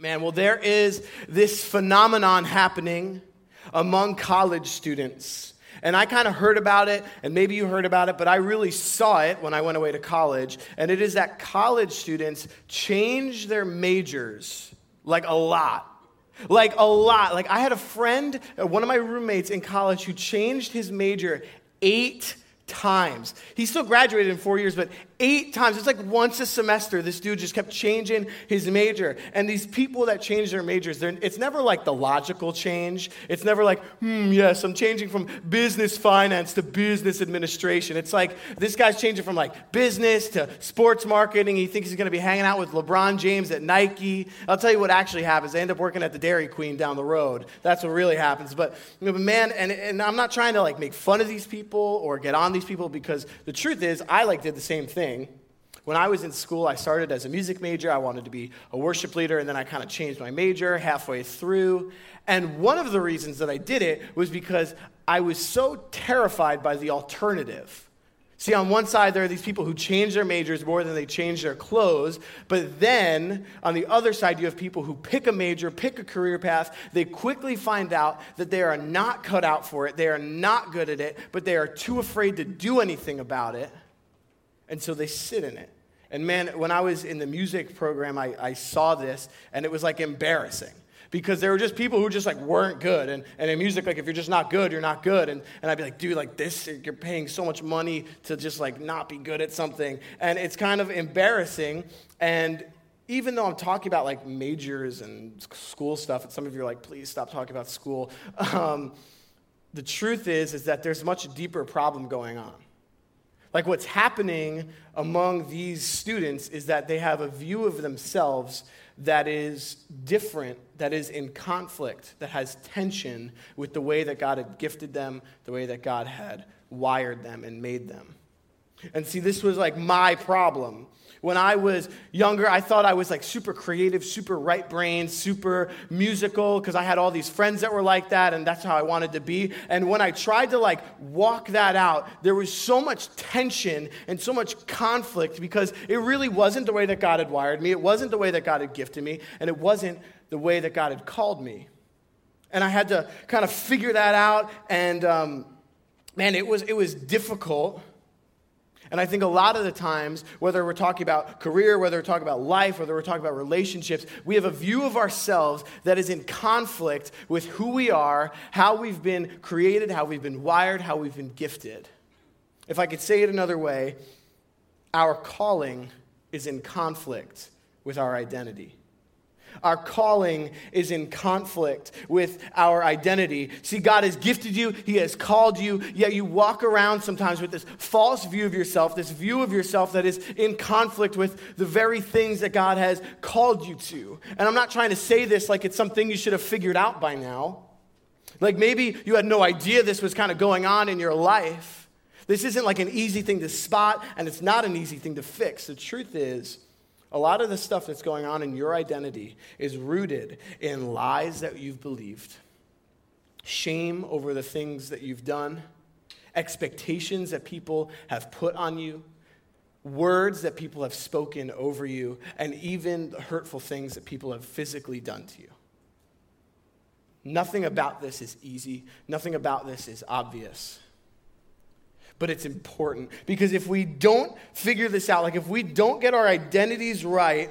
Man, well, there is this phenomenon happening among college students. And I kind of heard about it, and maybe you heard about it, but I really saw it when I went away to college. And it is that college students change their majors like a lot. Like a lot. Like I had a friend, uh, one of my roommates in college, who changed his major eight times. He still graduated in four years, but eight times. It's like once a semester, this dude just kept changing his major. And these people that change their majors, it's never like the logical change. It's never like, hmm, yes, I'm changing from business finance to business administration. It's like this guy's changing from like business to sports marketing. He thinks he's going to be hanging out with LeBron James at Nike. I'll tell you what actually happens. They end up working at the Dairy Queen down the road. That's what really happens. But man, and, and I'm not trying to like make fun of these people or get on these people because the truth is, I like did the same thing thing. When I was in school, I started as a music major. I wanted to be a worship leader, and then I kind of changed my major halfway through. And one of the reasons that I did it was because I was so terrified by the alternative. See, on one side, there are these people who change their majors more than they change their clothes. But then, on the other side, you have people who pick a major, pick a career path. They quickly find out that they are not cut out for it, they are not good at it, but they are too afraid to do anything about it. And so they sit in it. And man, when I was in the music program, I, I saw this, and it was like embarrassing because there were just people who just like weren't good. And, and in music, like if you're just not good, you're not good. And, and I'd be like, dude, like this, you're paying so much money to just like not be good at something. And it's kind of embarrassing. And even though I'm talking about like majors and school stuff, and some of you are like, please stop talking about school. Um, the truth is, is that there's much deeper problem going on. Like what's happening among these students is that they have a view of themselves that is different, that is in conflict, that has tension with the way that God had gifted them, the way that God had wired them and made them. And see, this was like my problem when I was younger, I thought I was like super creative, super right brain, super musical, because I had all these friends that were like that, and that's how I wanted to be. And when I tried to like walk that out, there was so much tension and so much conflict because it really wasn't the way that God had wired me, it wasn't the way that God had gifted me, and it wasn't the way that God had called me. And I had to kind of figure that out, and um, man, it was, it was difficult. And I think a lot of the times, whether we're talking about career, whether we're talking about life, whether we're talking about relationships, we have a view of ourselves that is in conflict with who we are, how we've been created, how we've been wired, how we've been gifted. If I could say it another way, our calling is in conflict with our identity. Our calling is in conflict with our identity. See, God has gifted you, He has called you, yet you walk around sometimes with this false view of yourself, this view of yourself that is in conflict with the very things that God has called you to. And I'm not trying to say this like it's something you should have figured out by now. Like maybe you had no idea this was kind of going on in your life. This isn't like an easy thing to spot, and it's not an easy thing to fix. The truth is, a lot of the stuff that's going on in your identity is rooted in lies that you've believed, shame over the things that you've done, expectations that people have put on you, words that people have spoken over you, and even the hurtful things that people have physically done to you. Nothing about this is easy, nothing about this is obvious but it's important because if we don't figure this out, like if we don't get our identities right,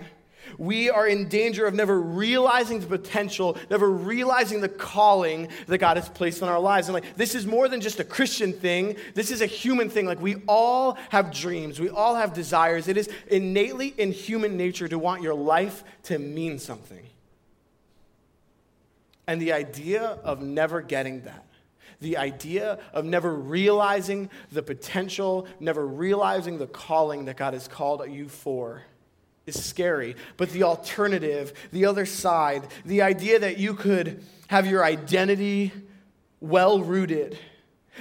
we are in danger of never realizing the potential, never realizing the calling that God has placed on our lives. And like, this is more than just a Christian thing. This is a human thing. Like, we all have dreams, we all have desires. It is innately in human nature to want your life to mean something. And the idea of never getting that the idea of never realizing the potential, never realizing the calling that God has called you for is scary. But the alternative, the other side, the idea that you could have your identity well rooted,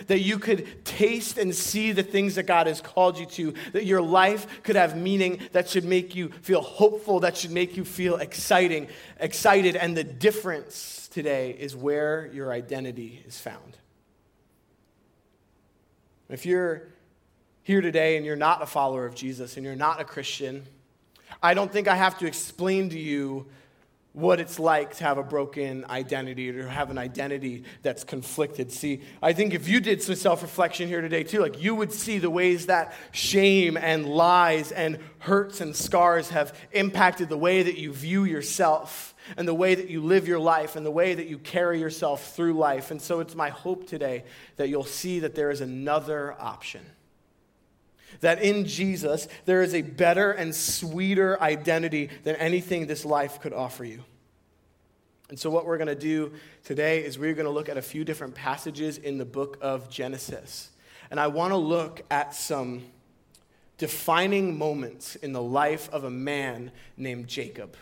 that you could taste and see the things that God has called you to, that your life could have meaning that should make you feel hopeful, that should make you feel exciting, excited, and the difference today is where your identity is found. If you're here today and you're not a follower of Jesus and you're not a Christian, I don't think I have to explain to you what it's like to have a broken identity or to have an identity that's conflicted. See, I think if you did some self reflection here today too, like you would see the ways that shame and lies and hurts and scars have impacted the way that you view yourself and the way that you live your life and the way that you carry yourself through life. And so it's my hope today that you'll see that there is another option that in Jesus, there is a better and sweeter identity than anything this life could offer you. And so, what we're going to do today is we're going to look at a few different passages in the book of Genesis. And I want to look at some defining moments in the life of a man named Jacob.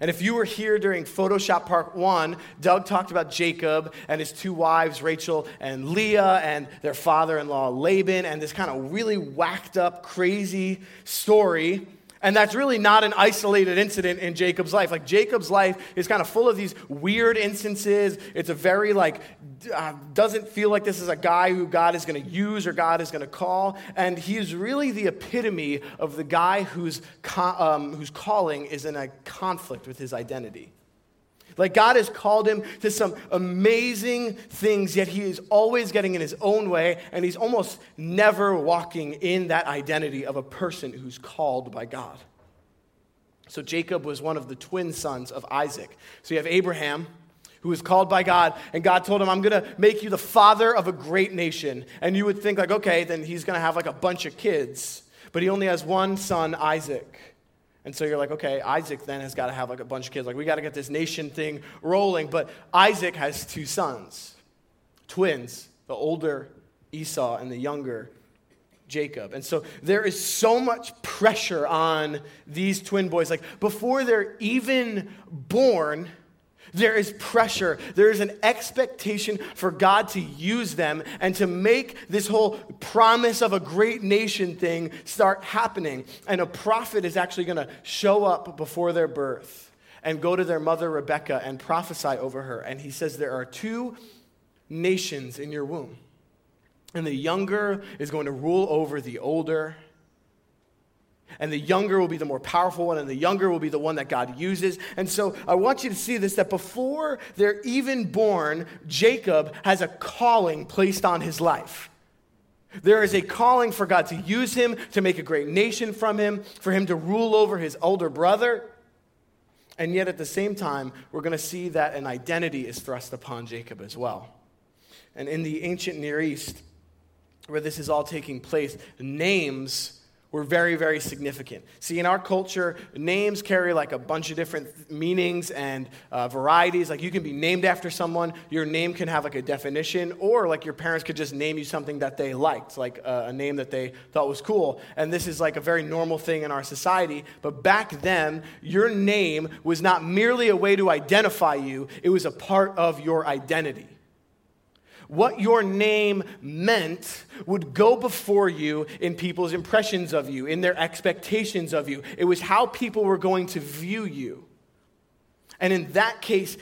And if you were here during Photoshop Part 1, Doug talked about Jacob and his two wives, Rachel and Leah, and their father in law, Laban, and this kind of really whacked up, crazy story and that's really not an isolated incident in Jacob's life. Like, Jacob's life is kind of full of these weird instances. It's a very, like, uh, doesn't feel like this is a guy who God is going to use or God is going to call. And he's really the epitome of the guy whose, um, whose calling is in a conflict with his identity. Like God has called him to some amazing things, yet he is always getting in his own way, and he's almost never walking in that identity of a person who's called by God. So Jacob was one of the twin sons of Isaac. So you have Abraham, who was called by God, and God told him, I'm going to make you the father of a great nation. And you would think, like, okay, then he's going to have like a bunch of kids. But he only has one son, Isaac. And so you're like, okay, Isaac then has got to have like a bunch of kids. Like, we got to get this nation thing rolling. But Isaac has two sons, twins, the older Esau and the younger Jacob. And so there is so much pressure on these twin boys. Like, before they're even born, there is pressure. There is an expectation for God to use them and to make this whole promise of a great nation thing start happening. And a prophet is actually going to show up before their birth and go to their mother Rebecca and prophesy over her. And he says, There are two nations in your womb. And the younger is going to rule over the older and the younger will be the more powerful one, and the younger will be the one that God uses. And so I want you to see this that before they're even born, Jacob has a calling placed on his life. There is a calling for God to use him, to make a great nation from him, for him to rule over his older brother. And yet, at the same time, we're going to see that an identity is thrust upon Jacob as well. And in the ancient Near East, where this is all taking place, names were very, very significant. See, in our culture, names carry like a bunch of different meanings and uh, varieties. Like you can be named after someone, your name can have like a definition, or like your parents could just name you something that they liked, like a, a name that they thought was cool. And this is like a very normal thing in our society. But back then, your name was not merely a way to identify you, it was a part of your identity what your name meant would go before you in people's impressions of you, in their expectations of you. It was how people were going to view you. And in that case,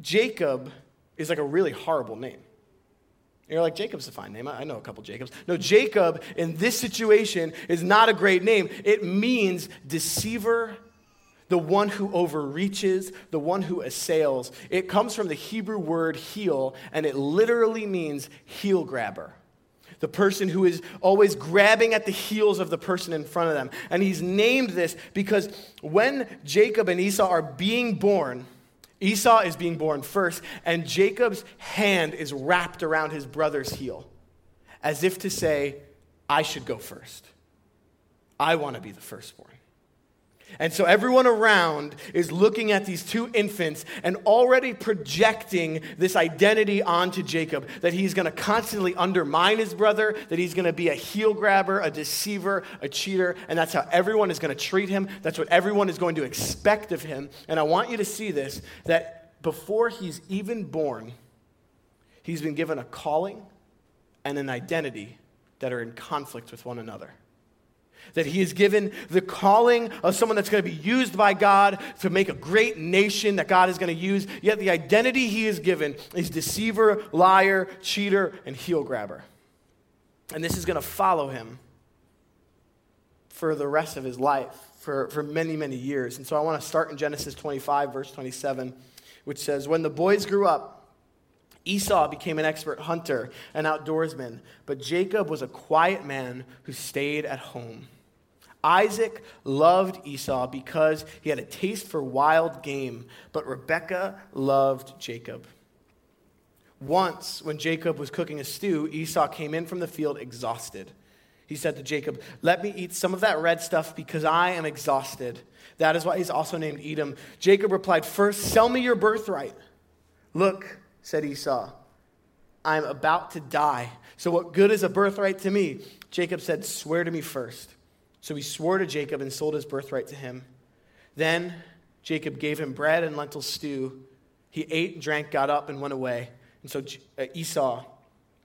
Jacob is like a really horrible name. You're like, Jacob's a fine name. I know a couple Jacobs. No, Jacob in this situation is not a great name. It means deceiver the one who overreaches, the one who assails. It comes from the Hebrew word heel, and it literally means heel grabber. The person who is always grabbing at the heels of the person in front of them. And he's named this because when Jacob and Esau are being born, Esau is being born first, and Jacob's hand is wrapped around his brother's heel, as if to say, I should go first. I want to be the firstborn. And so everyone around is looking at these two infants and already projecting this identity onto Jacob that he's going to constantly undermine his brother, that he's going to be a heel grabber, a deceiver, a cheater, and that's how everyone is going to treat him. That's what everyone is going to expect of him. And I want you to see this that before he's even born, he's been given a calling and an identity that are in conflict with one another that he is given the calling of someone that's going to be used by God to make a great nation that God is going to use. Yet the identity he is given is deceiver, liar, cheater, and heel grabber. And this is going to follow him for the rest of his life, for, for many, many years. And so I want to start in Genesis 25, verse 27, which says, When the boys grew up, Esau became an expert hunter and outdoorsman, but Jacob was a quiet man who stayed at home. Isaac loved Esau because he had a taste for wild game, but Rebekah loved Jacob. Once, when Jacob was cooking a stew, Esau came in from the field exhausted. He said to Jacob, Let me eat some of that red stuff because I am exhausted. That is why he's also named Edom. Jacob replied, First, sell me your birthright. Look, said Esau, I'm about to die. So what good is a birthright to me? Jacob said, Swear to me first. So he swore to Jacob and sold his birthright to him. Then Jacob gave him bread and lentil stew. He ate, and drank, got up, and went away. And so uh, Esau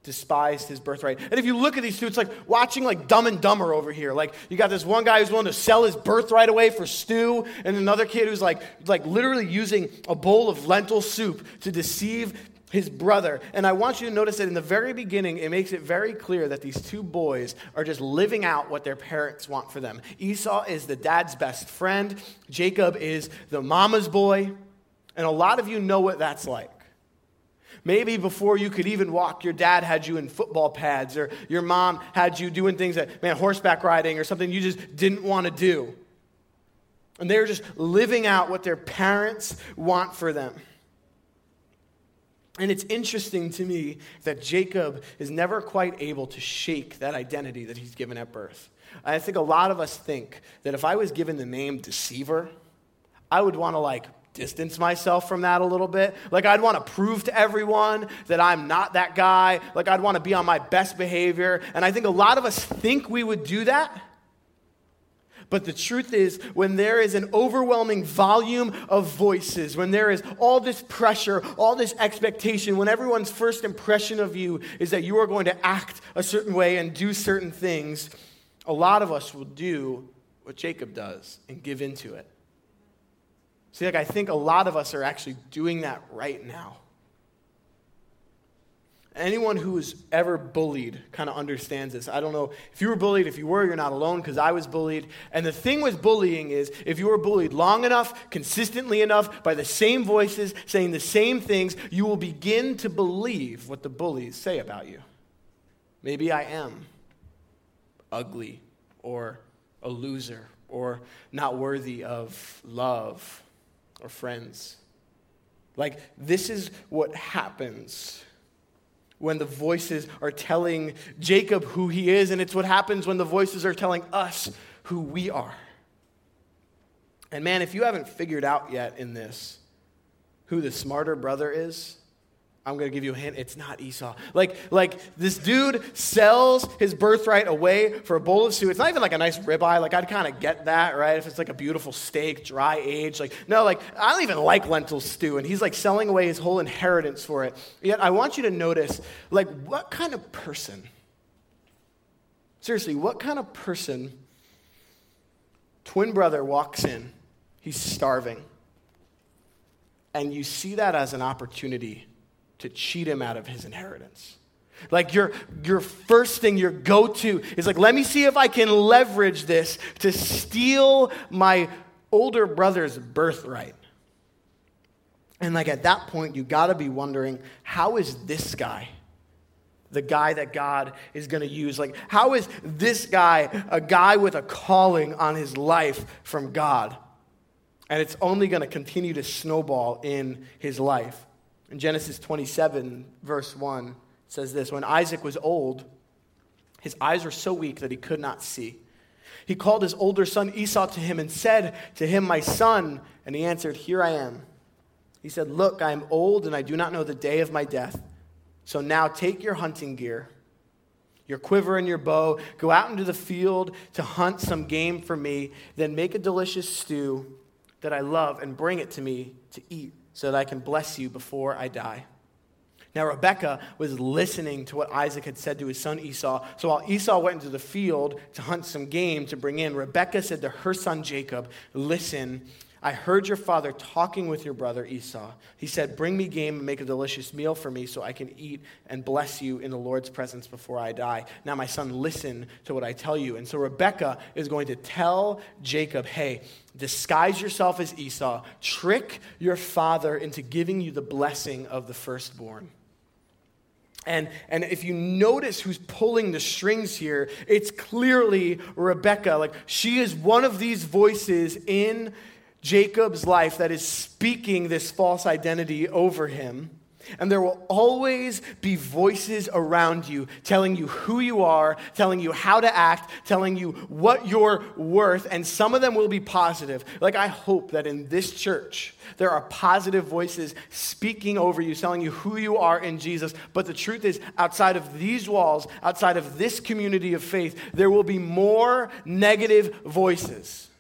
despised his birthright. And if you look at these two, it's like watching like Dumb and Dumber over here. Like you got this one guy who's willing to sell his birthright away for stew, and another kid who's like like literally using a bowl of lentil soup to deceive his brother. And I want you to notice that in the very beginning, it makes it very clear that these two boys are just living out what their parents want for them. Esau is the dad's best friend, Jacob is the mama's boy. And a lot of you know what that's like. Maybe before you could even walk, your dad had you in football pads, or your mom had you doing things that, man, horseback riding or something you just didn't want to do. And they're just living out what their parents want for them. And it's interesting to me that Jacob is never quite able to shake that identity that he's given at birth. I think a lot of us think that if I was given the name deceiver, I would want to like distance myself from that a little bit. Like, I'd want to prove to everyone that I'm not that guy. Like, I'd want to be on my best behavior. And I think a lot of us think we would do that. But the truth is, when there is an overwhelming volume of voices, when there is all this pressure, all this expectation, when everyone's first impression of you is that you are going to act a certain way and do certain things, a lot of us will do what Jacob does and give into it. See, like I think a lot of us are actually doing that right now. Anyone who was ever bullied kind of understands this. I don't know if you were bullied, if you were, you're not alone because I was bullied. And the thing with bullying is if you were bullied long enough, consistently enough, by the same voices, saying the same things, you will begin to believe what the bullies say about you. Maybe I am ugly or a loser or not worthy of love or friends. Like, this is what happens when the voices are telling Jacob who he is, and it's what happens when the voices are telling us who we are. And man, if you haven't figured out yet in this who the smarter brother is, I'm going to give you a hint. It's not Esau. Like, like this dude sells his birthright away for a bowl of stew. It's not even like a nice ribeye. Like, I'd kind of get that, right? If it's like a beautiful steak, dry aged. Like, no, like, I don't even like lentil stew. And he's like selling away his whole inheritance for it. Yet, I want you to notice, like, what kind of person, seriously, what kind of person, twin brother walks in, he's starving, and you see that as an opportunity to cheat him out of his inheritance. Like your, your first thing, your go to is like, let me see if I can leverage this to steal my older brother's birthright. And like at that point, you got to be wondering, how is this guy? the guy that God is to use. Like, how is this guy a guy with a calling on his life from God? And it's only to continue to snowball in his life. In Genesis 27, verse 1, it says this When Isaac was old, his eyes were so weak that he could not see. He called his older son Esau to him and said to him, My son. And he answered, Here I am. He said, Look, I am old and I do not know the day of my death. So now take your hunting gear, your quiver and your bow, go out into the field to hunt some game for me, then make a delicious stew that I love and bring it to me to eat so that I can bless you before I die. Now, Rebekah was listening to what Isaac had said to his son Esau. So while Esau went into the field to hunt some game to bring in, Rebekah said to her son Jacob, Listen, I heard your father talking with your brother Esau. He said, Bring me game and make a delicious meal for me so I can eat and bless you in the Lord's presence before I die. Now, my son, listen to what I tell you. And so Rebekah is going to tell Jacob, Hey, disguise yourself as Esau, trick your father into giving you the blessing of the firstborn. And, and if you notice who's pulling the strings here, it's clearly Rebecca. Like, she is one of these voices in Jacob's life that is speaking this false identity over him. And there will always be voices around you telling you who you are, telling you how to act, telling you what you're worth. And some of them will be positive. Like, I hope that in this church, there are positive voices speaking over you, telling you who you are in Jesus. But the truth is, outside of these walls, outside of this community of faith, there will be more negative voices.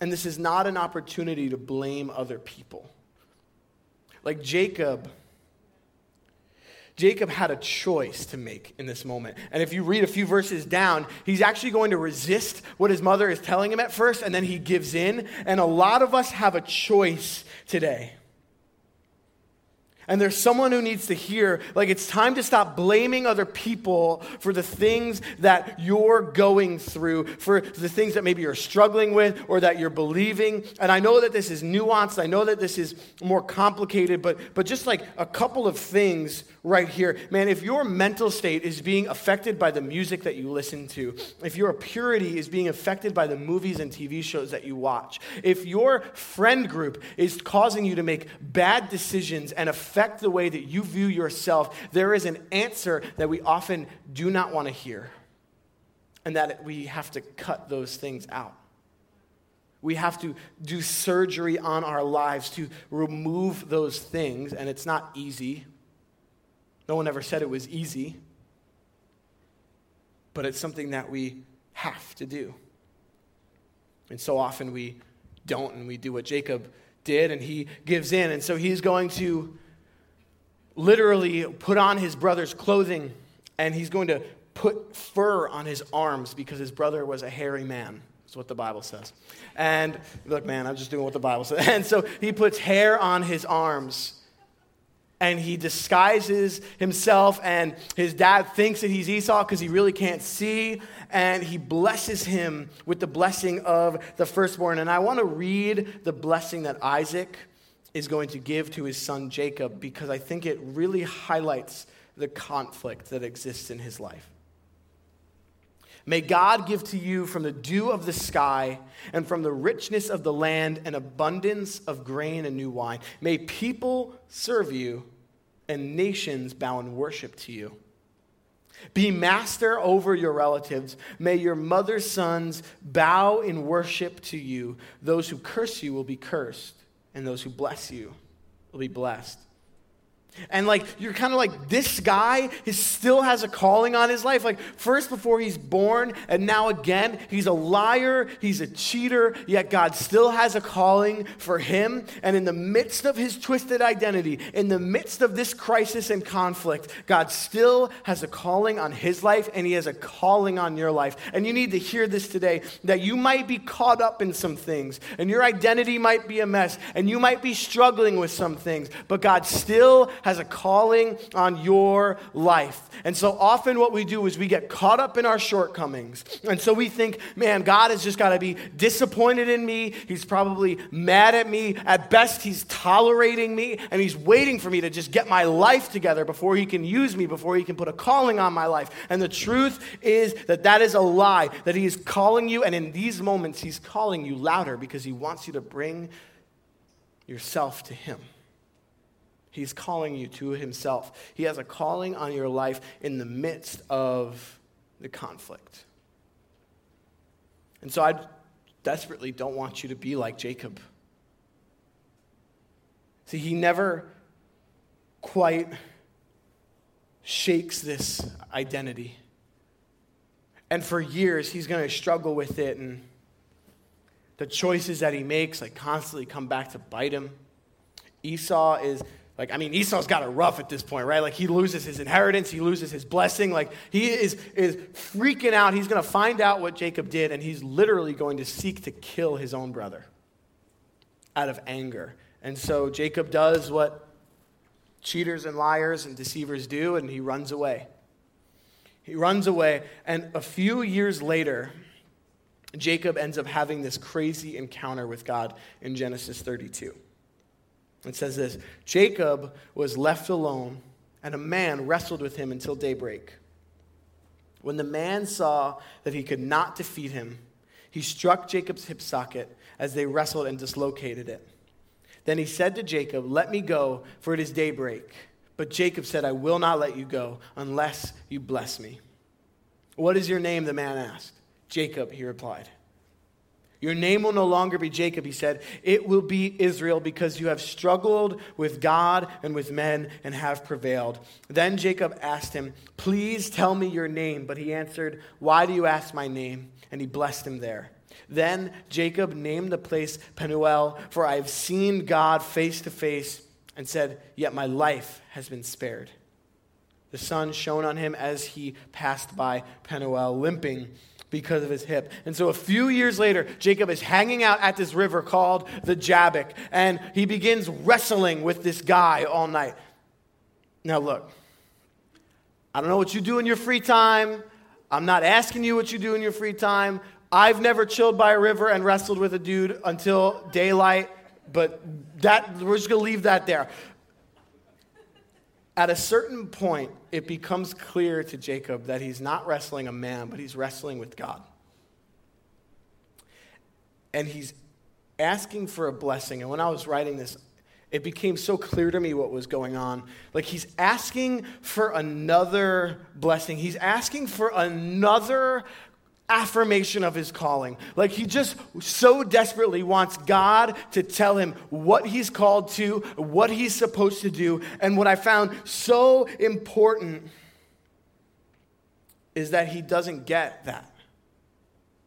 And this is not an opportunity to blame other people. Like Jacob, Jacob had a choice to make in this moment. And if you read a few verses down, he's actually going to resist what his mother is telling him at first, and then he gives in. And a lot of us have a choice today. And there's someone who needs to hear, like, it's time to stop blaming other people for the things that you're going through, for the things that maybe you're struggling with or that you're believing. And I know that this is nuanced, I know that this is more complicated, but, but just like a couple of things right here. Man, if your mental state is being affected by the music that you listen to, if your purity is being affected by the movies and TV shows that you watch, if your friend group is causing you to make bad decisions and affect the way that you view yourself, there is an answer that we often do not want to hear, and that we have to cut those things out. We have to do surgery on our lives to remove those things, and it's not easy. No one ever said it was easy, but it's something that we have to do. And so often we don't, and we do what Jacob did, and he gives in. And so he's going to literally put on his brother's clothing, and he's going to put fur on his arms because his brother was a hairy man. That's what the Bible says. And look, man, I'm just doing what the Bible says. And so he puts hair on his arms and he disguises himself, and his dad thinks that he's Esau because he really can't see, and he blesses him with the blessing of the firstborn. And I want to read the blessing that Isaac is going to give to his son Jacob because I think it really highlights the conflict that exists in his life. May God give to you from the dew of the sky and from the richness of the land an abundance of grain and new wine. May people serve you and nations bow in worship to you. Be master over your relatives. May your mother's sons bow in worship to you. Those who curse you will be cursed, and those who bless you will be blessed. And like, you're kind of like, this guy he still has a calling on his life. Like, first before he's born, and now again, he's a liar, he's a cheater, yet God still has a calling for him. And in the midst of his twisted identity, in the midst of this crisis and conflict, God still has a calling on his life, and he has a calling on your life. And you need to hear this today that you might be caught up in some things, and your identity might be a mess, and you might be struggling with some things, but God still has a calling on your life. And so often what we do is we get caught up in our shortcomings. And so we think, man, God has just got to be disappointed in me. He's probably mad at me. At best, he's tolerating me and he's waiting for me to just get my life together before he can use me, before he can put a calling on my life. And the truth is that that is a lie, that he is calling you. And in these moments, he's calling you louder because he wants you to bring yourself to him. He's calling you to himself. He has a calling on your life in the midst of the conflict. And so I desperately don't want you to be like Jacob. See, he never quite shakes this identity. And for years, he's going to struggle with it. And the choices that he makes, like, constantly come back to bite him. Esau is Like, I mean, Esau's got it rough at this point, right? Like, he loses his inheritance, he loses his blessing. Like, he is, is freaking out. He's going to find out what Jacob did, and he's literally going to seek to kill his own brother out of anger. And so Jacob does what cheaters and liars and deceivers do, and he runs away. He runs away, and a few years later, Jacob ends up having this crazy encounter with God in Genesis 32. It says this Jacob was left alone, and a man wrestled with him until daybreak. When the man saw that he could not defeat him, he struck Jacob's hip socket as they wrestled and dislocated it. Then he said to Jacob, Let me go, for it is daybreak. But Jacob said, I will not let you go unless you bless me. What is your name? The man asked. Jacob, he replied. Your name will no longer be Jacob, he said. It will be Israel because you have struggled with God and with men and have prevailed. Then Jacob asked him, Please tell me your name. But he answered, Why do you ask my name? And he blessed him there. Then Jacob named the place Penuel, for I have seen God face to face, and said, Yet my life has been spared. The sun shone on him as he passed by Penuel, limping because of his hip. And so a few years later, Jacob is hanging out at this river called the Jabbok, and he begins wrestling with this guy all night. Now, look, I don't know what you do in your free time. I'm not asking you what you do in your free time. I've never chilled by a river and wrestled with a dude until daylight, but that we're just gonna leave that there. At a certain point, it becomes clear to Jacob that he's not wrestling a man, but he's wrestling with God. And he's asking for a blessing. And when I was writing this, it became so clear to me what was going on. Like he's asking for another blessing. He's asking for another affirmation of his calling. Like he just so desperately wants God to tell him what he's called to, what he's supposed to do. And what I found so important is that he doesn't get that.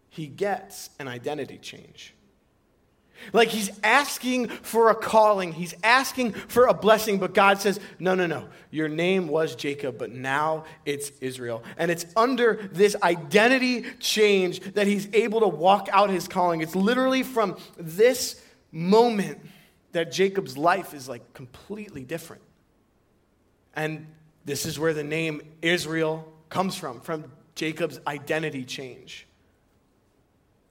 He gets an identity change. Like he's asking for a calling, he's asking for a blessing, but God says, No, no, no. Your name was Jacob, but now it's Israel. And it's under this identity change that he's able to walk out his calling. It's literally from this moment that Jacob's life is like completely different. And this is where the name Israel comes from, from Jacob's identity change.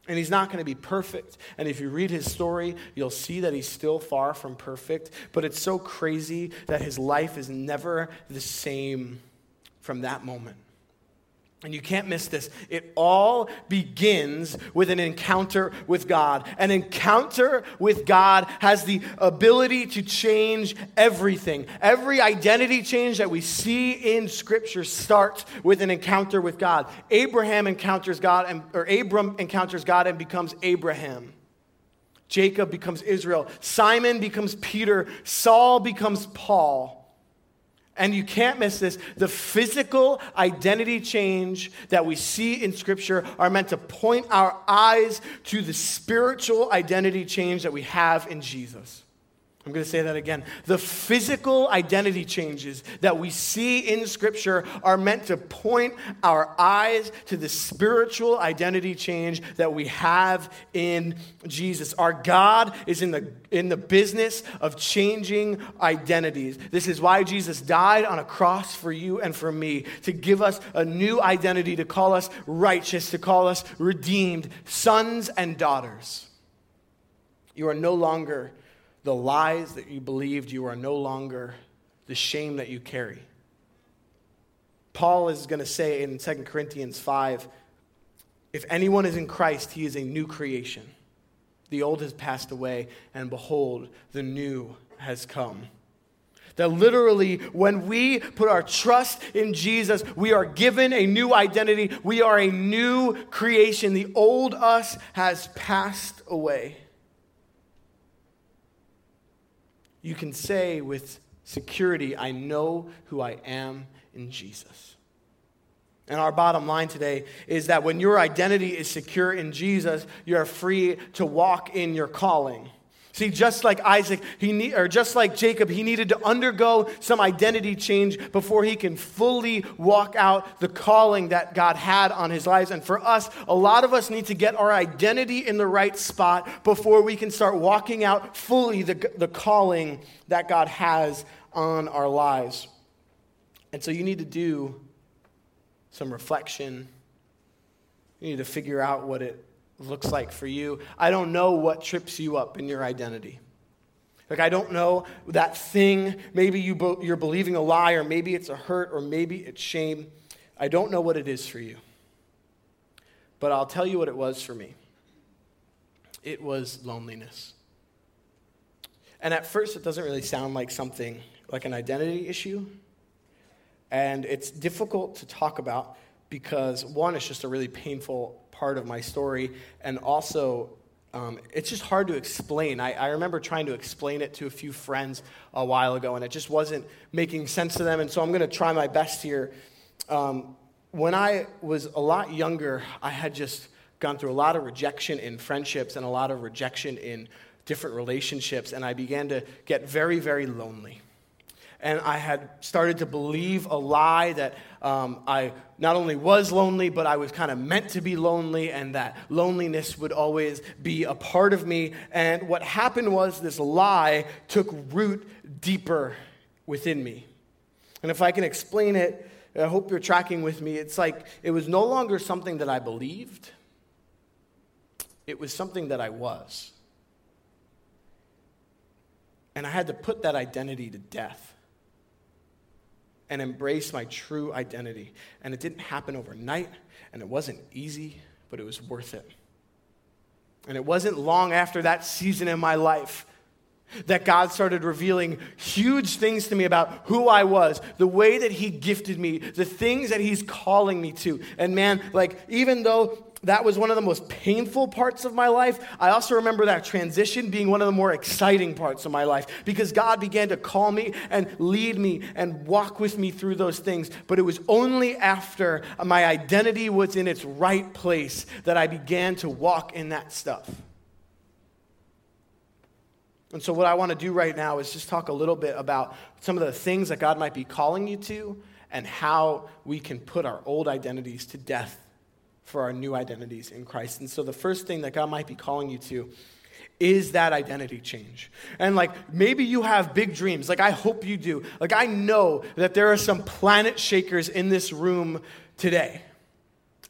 And he's not going to be perfect. And if you read his story, you'll see that he's still far from perfect. But it's so crazy that his life is never the same from that moment. And you can't miss this. It all begins with an encounter with God. An encounter with God has the ability to change everything. Every identity change that we see in Scripture starts with an encounter with God. Abraham encounters God, and, or Abram encounters God and becomes Abraham. Jacob becomes Israel. Simon becomes Peter. Saul becomes Paul. And you can't miss this. The physical identity change that we see in Scripture are meant to point our eyes to the spiritual identity change that we have in Jesus. I'm going to say that again. The physical identity changes that we see in Scripture are meant to point our eyes to the spiritual identity change that we have in Jesus. Our God is in the, in the business of changing identities. This is why Jesus died on a cross for you and for me, to give us a new identity, to call us righteous, to call us redeemed, sons and daughters. You are no longer the lies that you believed, you are no longer the shame that you carry. Paul is going to say in 2 Corinthians 5 if anyone is in Christ, he is a new creation. The old has passed away, and behold, the new has come. That literally, when we put our trust in Jesus, we are given a new identity. We are a new creation. The old us has passed away. You can say with security, I know who I am in Jesus. And our bottom line today is that when your identity is secure in Jesus, you are free to walk in your calling. See, just like Isaac, he need, or just like Jacob, he needed to undergo some identity change before he can fully walk out the calling that God had on his lives. And for us, a lot of us need to get our identity in the right spot before we can start walking out fully the, the calling that God has on our lives. And so you need to do some reflection. You need to figure out what it looks like for you. I don't know what trips you up in your identity. Like, I don't know that thing. Maybe you you're believing a lie, or maybe it's a hurt, or maybe it's shame. I don't know what it is for you. But I'll tell you what it was for me it was loneliness. And at first, it doesn't really sound like something like an identity issue. And it's difficult to talk about because, one, it's just a really painful part of my story. And also, um, it's just hard to explain. I, I, remember trying to explain it to a few friends a while ago, and it just wasn't making sense to them. And so I'm going to try my best here. Um, when I was a lot younger, I had just gone through a lot of rejection in friendships and a lot of rejection in different relationships, and I began to get very, very lonely and I had started to believe a lie that um, I not only was lonely, but I was kind of meant to be lonely, and that loneliness would always be a part of me. And what happened was this lie took root deeper within me. And if I can explain it, I hope you're tracking with me. It's like it was no longer something that I believed, it was something that I was. And I had to put that identity to death and embrace my true identity. And it didn't happen overnight, and it wasn't easy, but it was worth it. And it wasn't long after that season in my life that God started revealing huge things to me about who I was, the way that He gifted me, the things that He's calling me to. And man, like, even though that was one of the most painful parts of my life. I also remember that transition being one of the more exciting parts of my life because God began to call me and lead me and walk with me through those things. But it was only after my identity was in its right place that I began to walk in that stuff. And so, what I want to do right now is just talk a little bit about some of the things that God might be calling you to and how we can put our old identities to death for our new identities in Christ. And so the first thing that God might be calling you to is that identity change. And like maybe you have big dreams, like I hope you do. Like I know that there are some planet shakers in this room today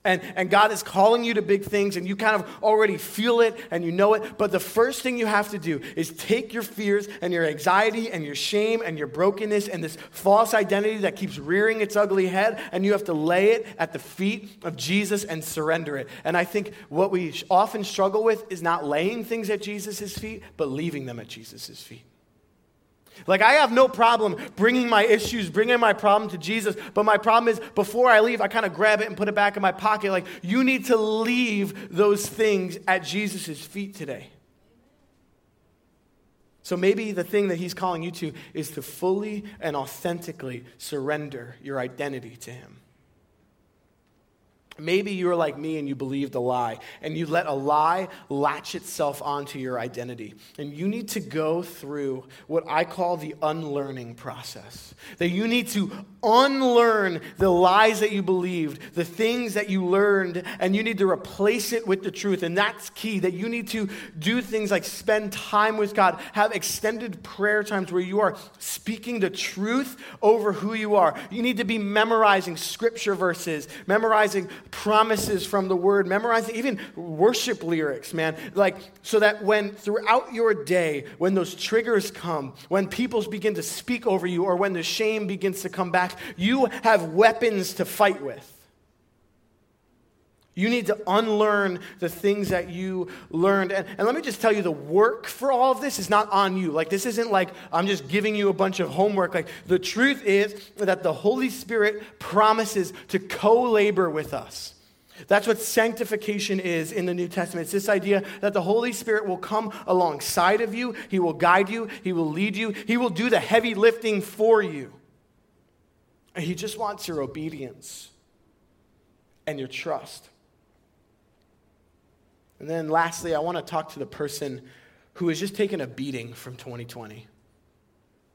and, and God is calling you to big things, and you kind of already feel it and you know it. But the first thing you have to do is take your fears and your anxiety and your shame and your brokenness and this false identity that keeps rearing its ugly head, and you have to lay it at the feet of Jesus and surrender it. And I think what we often struggle with is not laying things at Jesus' feet, but leaving them at Jesus' feet. Like, I have no problem bringing my issues, bringing my problem to Jesus, but my problem is before I leave, I kind of grab it and put it back in my pocket. Like, you need to leave those things at Jesus' feet today. So maybe the thing that he's calling you to is to fully and authentically surrender your identity to him. Maybe you're like me and you believed a lie, and you let a lie latch itself onto your identity. And you need to go through what I call the unlearning process. That you need to unlearn the lies that you believed, the things that you learned, and you need to replace it with the truth. And that's key that you need to do things like spend time with God, have extended prayer times where you are speaking the truth over who you are. You need to be memorizing scripture verses, memorizing promises from the word, memorizing even worship lyrics, man. Like, so that when throughout your day, when those triggers come, when people begin to speak over you, or when the shame begins to come back, you have weapons to fight with. You need to unlearn the things that you learned. And, and, let me just tell you the work for all of this is not on you. Like, this isn't like I'm just giving you a bunch of homework. Like, the truth is that the Holy Spirit promises to co labor with us. That's what sanctification is in the New Testament. It's this idea that the Holy Spirit will come alongside of you, He will guide you, He will lead you, He will do the heavy lifting for you. And He just wants your obedience and your trust. And then lastly, I want to talk to the person who has just taken a beating from 2020.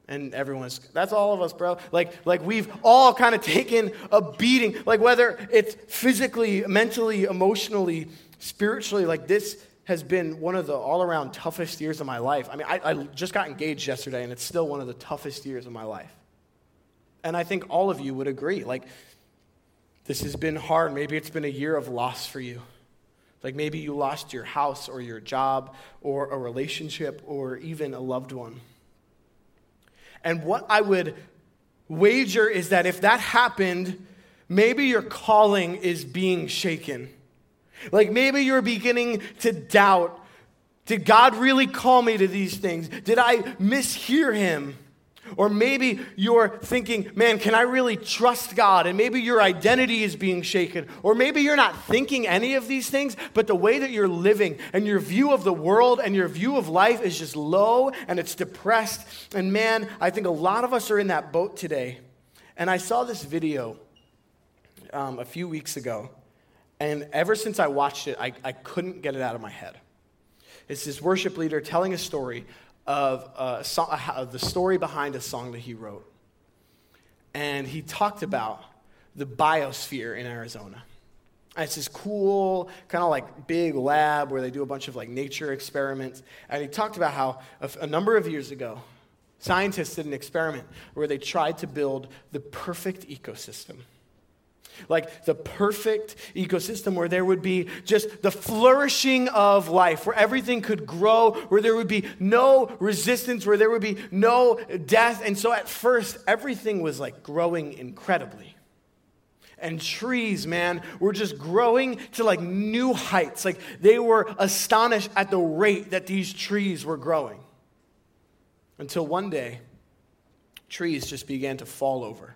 And everyone's, that's all of us, bro. Like, like we've all kind of taken a beating. Like, whether it's physically, mentally, emotionally, spiritually, like this has been one of the all around toughest years of my life. I mean, I, I, just got engaged yesterday, and it's still one of the toughest years of my life. And I think all of you would agree. Like, this has been hard. Maybe it's been a year of loss for you. Like, maybe you lost your house or your job or a relationship or even a loved one. And what I would wager is that if that happened, maybe your calling is being shaken. Like maybe you're beginning to doubt did God really call me to these things? Did I mishear him? Or maybe you're thinking, man, can I really trust God? And maybe your identity is being shaken. Or maybe you're not thinking any of these things, but the way that you're living and your view of the world and your view of life is just low and it's depressed. And man, I think a lot of us are in that boat today. And I saw this video um, a few weeks ago. And ever since I watched it, I, I couldn't get it out of my head. It's this worship leader telling a story of a song, uh, the story behind a song that he wrote. And he talked about the biosphere in Arizona. And it's this cool, kind of like big lab where they do a bunch of like nature experiments. And he talked about how a, a number of years ago, scientists did an experiment where they tried to build the perfect ecosystem like the perfect ecosystem where there would be just the flourishing of life, where everything could grow, where there would be no resistance, where there would be no death. And so at first, everything was like growing incredibly. And trees, man, were just growing to like new heights. Like they were astonished at the rate that these trees were growing. Until one day, trees just began to fall over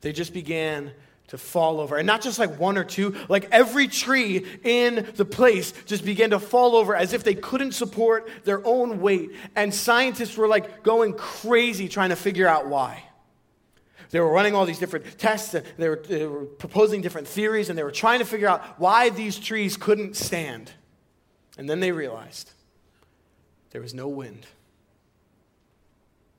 they just began to fall over. And not just like one or two, like every tree in the place just began to fall over as if they couldn't support their own weight. And scientists were like going crazy trying to figure out why. They were running all these different tests, and they were, they were proposing different theories, and they were trying to figure out why these trees couldn't stand. And then they realized there was no wind.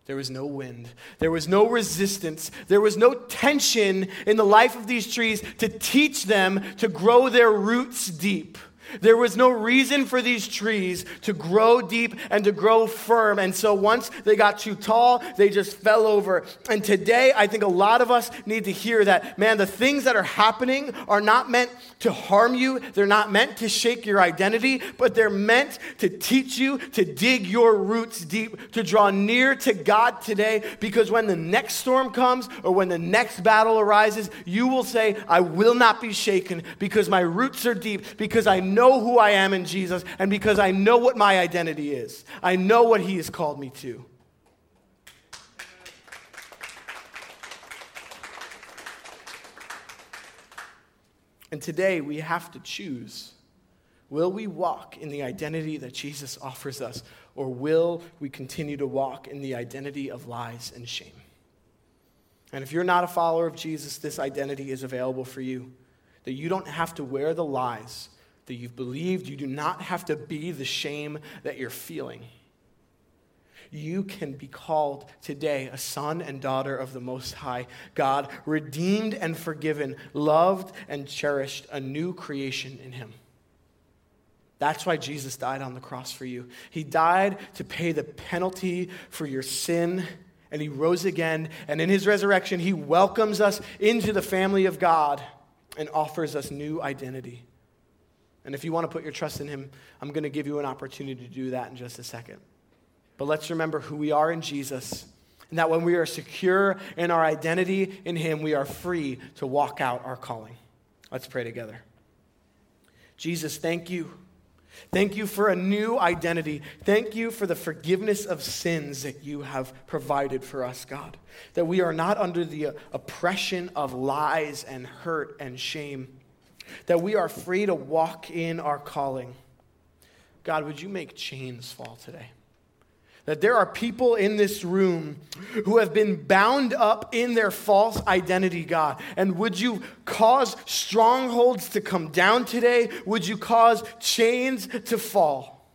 There was no wind. There was no resistance. There was no tension in the life of these trees to teach them to grow their roots deep. There was no reason for these trees to grow deep and to grow firm. And so once they got too tall, they just fell over. And today, I think a lot of us need to hear that, man, the things that are happening are not meant to harm you. They're not meant to shake your identity, but they're meant to teach you to dig your roots deep, to draw near to God today. Because when the next storm comes or when the next battle arises, you will say, I will not be shaken because my roots are deep, because I know know who I am in Jesus and because I know what my identity is. I know what He has called me to. And today we have to choose. Will we walk in the identity that Jesus offers us, or will we continue to walk in the identity of lies and shame? And if you're not a follower of Jesus, this identity is available for you. That you don't have to wear the lies that you've believed. You do not have to be the shame that you're feeling. You can be called today a son and daughter of the Most High God, redeemed and forgiven, loved and cherished, a new creation in Him. That's why Jesus died on the cross for you. He died to pay the penalty for your sin, and He rose again. And in His resurrection, He welcomes us into the family of God and offers us new identity. And if you want to put your trust in Him, I'm going to give you an opportunity to do that in just a second. But let's remember who we are in Jesus, and that when we are secure in our identity in Him, we are free to walk out our calling. Let's pray together. Jesus, thank you. Thank you for a new identity. Thank you for the forgiveness of sins that you have provided for us, God. That we are not under the oppression of lies and hurt and shame that we are free to walk in our calling. God, would you make chains fall today? That there are people in this room who have been bound up in their false identity, God. And would you cause strongholds to come down today? Would you cause chains to fall?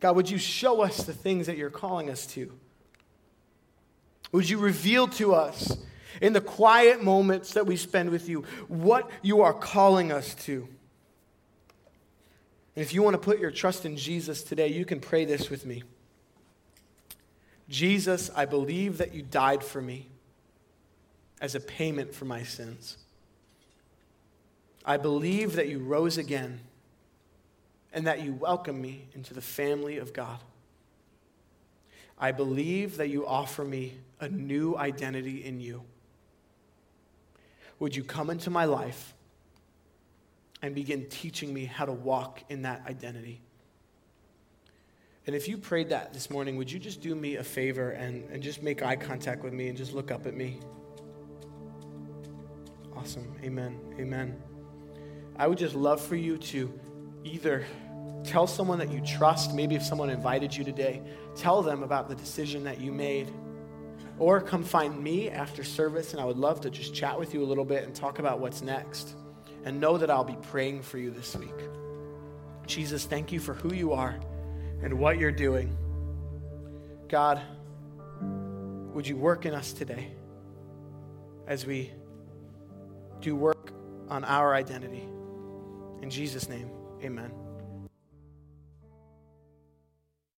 God, would you show us the things that you're calling us to? Would you reveal to us in the quiet moments that we spend with you what you are calling us to? And if you want to put your trust in Jesus today, you can pray this with me. Jesus, I believe that you died for me as a payment for my sins. I believe that you rose again and that you welcome me into the family of God. I believe that you offer me a new identity in you. Would you come into my life and begin teaching me how to walk in that identity? And if you prayed that this morning, would you just do me a favor and, and just make eye contact with me and just look up at me? Awesome. Amen. Amen. I would just love for you to either tell someone that you trust, maybe if someone invited you today, tell them about the decision that you made. Or come find me after service, and I would love to just chat with you a little bit and talk about what's next. And know that I'll be praying for you this week. Jesus, thank you for who you are and what you're doing. God, would you work in us today as we do work on our identity? In Jesus' name, amen.